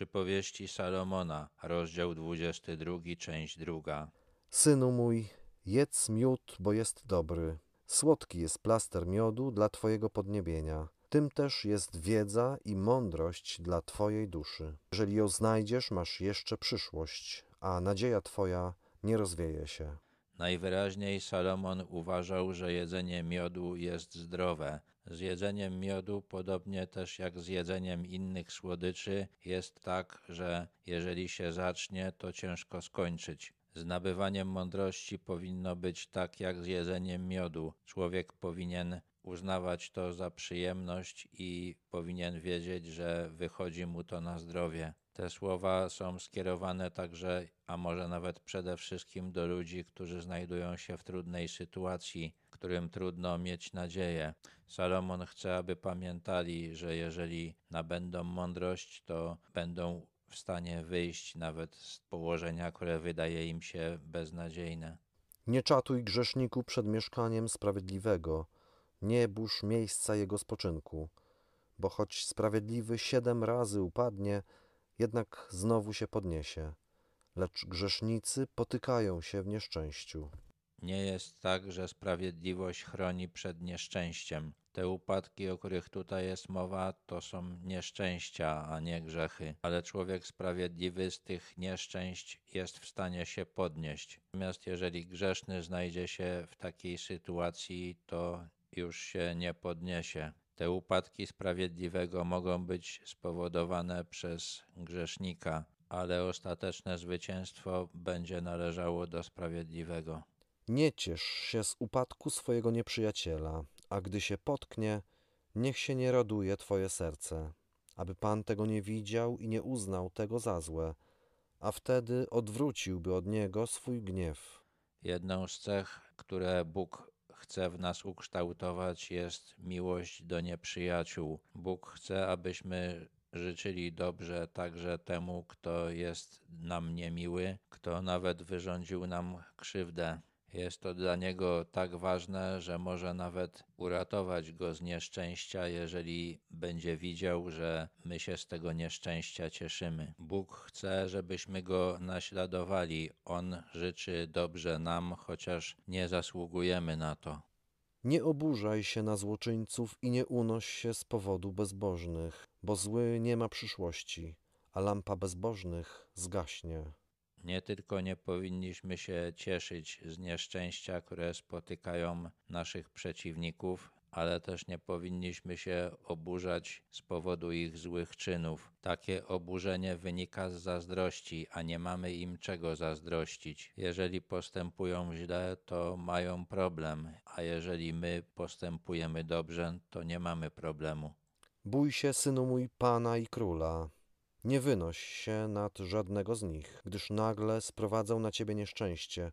Przypowieści Salomona, rozdział 22, część druga. Synu mój, jedz miód, bo jest dobry. Słodki jest plaster miodu dla Twojego podniebienia. Tym też jest wiedza i mądrość dla Twojej duszy. Jeżeli ją znajdziesz, masz jeszcze przyszłość, a nadzieja Twoja nie rozwieje się. Najwyraźniej Salomon uważał, że jedzenie miodu jest zdrowe. Z jedzeniem miodu, podobnie też jak z jedzeniem innych słodyczy, jest tak, że jeżeli się zacznie, to ciężko skończyć. Z nabywaniem mądrości powinno być tak jak z jedzeniem miodu. Człowiek powinien uznawać to za przyjemność i powinien wiedzieć, że wychodzi mu to na zdrowie. Te słowa są skierowane także, a może nawet przede wszystkim do ludzi, którzy znajdują się w trudnej sytuacji, którym trudno mieć nadzieję. Salomon chce, aby pamiętali, że jeżeli nabędą mądrość, to będą w stanie wyjść nawet z położenia, które wydaje im się beznadziejne. Nie czatuj grzeszniku przed mieszkaniem sprawiedliwego, nie burz miejsca jego spoczynku, bo choć sprawiedliwy siedem razy upadnie, jednak znowu się podniesie, lecz grzesznicy potykają się w nieszczęściu. Nie jest tak, że sprawiedliwość chroni przed nieszczęściem. Te upadki, o których tutaj jest mowa, to są nieszczęścia, a nie grzechy. Ale człowiek sprawiedliwy z tych nieszczęść jest w stanie się podnieść. Natomiast jeżeli grzeszny znajdzie się w takiej sytuacji, to już się nie podniesie. Te upadki sprawiedliwego mogą być spowodowane przez grzesznika, ale ostateczne zwycięstwo będzie należało do sprawiedliwego. Nie ciesz się z upadku swojego nieprzyjaciela, a gdy się potknie, niech się nie raduje Twoje serce, aby Pan tego nie widział i nie uznał tego za złe, a wtedy odwróciłby od niego swój gniew. Jedną z cech, które Bóg chce w nas ukształtować, jest miłość do nieprzyjaciół. Bóg chce, abyśmy życzyli dobrze także temu, kto jest nam niemiły, kto nawet wyrządził nam krzywdę. Jest to dla niego tak ważne, że może nawet uratować go z nieszczęścia, jeżeli będzie widział, że my się z tego nieszczęścia cieszymy. Bóg chce, żebyśmy go naśladowali. On życzy dobrze nam, chociaż nie zasługujemy na to. Nie oburzaj się na złoczyńców i nie unoś się z powodu bezbożnych, bo zły nie ma przyszłości, a lampa bezbożnych zgaśnie. Nie tylko nie powinniśmy się cieszyć z nieszczęścia, które spotykają naszych przeciwników, ale też nie powinniśmy się oburzać z powodu ich złych czynów. Takie oburzenie wynika z zazdrości, a nie mamy im czego zazdrościć. Jeżeli postępują źle, to mają problem, a jeżeli my postępujemy dobrze, to nie mamy problemu. Bój się, synu mój, Pana i Króla. Nie wynoś się nad żadnego z nich, gdyż nagle sprowadzą na ciebie nieszczęście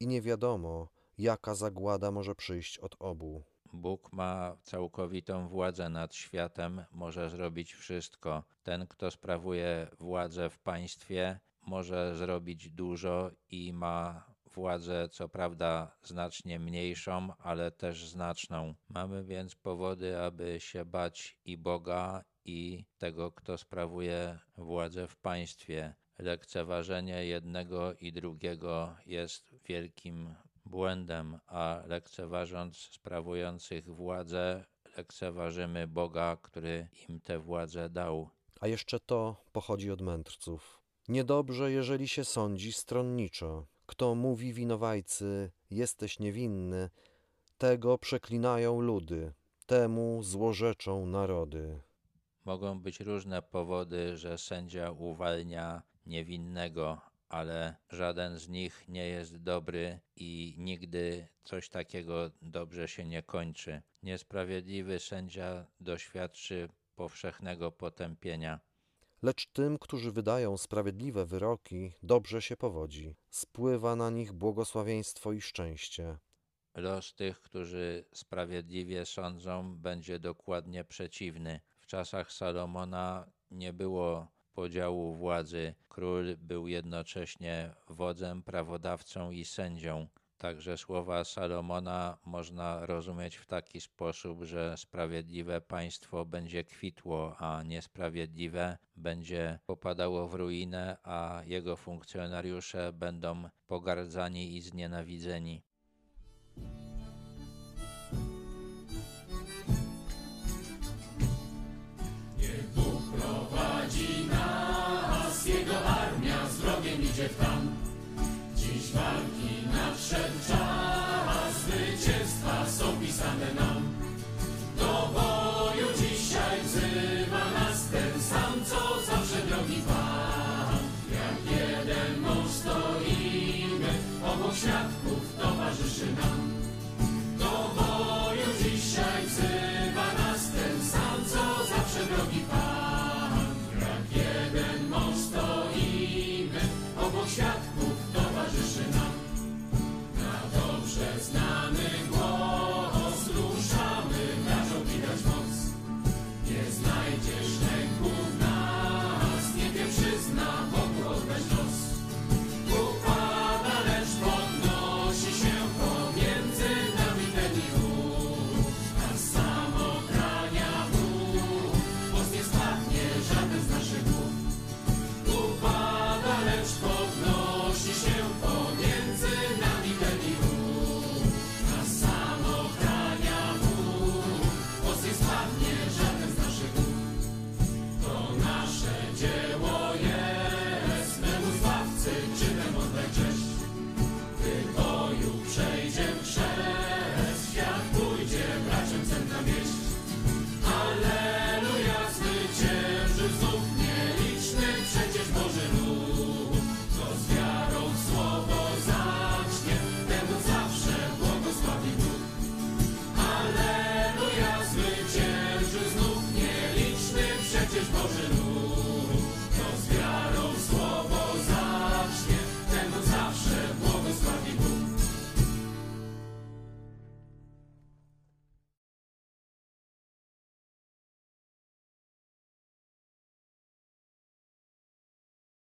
i nie wiadomo, jaka zagłada może przyjść od obu. Bóg ma całkowitą władzę nad światem, może zrobić wszystko. Ten, kto sprawuje władzę w państwie, może zrobić dużo i ma władzę, co prawda znacznie mniejszą, ale też znaczną. Mamy więc powody, aby się bać i Boga, i tego, kto sprawuje władzę w państwie. Lekceważenie jednego i drugiego jest wielkim błędem, a lekceważąc sprawujących władzę, lekceważymy Boga, który im tę władzę dał. A jeszcze to pochodzi od mędrców. Niedobrze, jeżeli się sądzi stronniczo. Kto mówi winowajcy, jesteś niewinny, tego przeklinają ludy, temu złorzeczą narody. Mogą być różne powody, że sędzia uwalnia niewinnego, ale żaden z nich nie jest dobry i nigdy coś takiego dobrze się nie kończy. Niesprawiedliwy sędzia doświadczy powszechnego potępienia. Lecz tym, którzy wydają sprawiedliwe wyroki, dobrze się powodzi. Spływa na nich błogosławieństwo i szczęście. Los tych, którzy sprawiedliwie sądzą, będzie dokładnie przeciwny. W czasach Salomona nie było podziału władzy. Król był jednocześnie wodzem, prawodawcą i sędzią. Także słowa Salomona można rozumieć w taki sposób, że sprawiedliwe państwo będzie kwitło, a niesprawiedliwe będzie popadało w ruinę, a jego funkcjonariusze będą pogardzani i znienawidzeni.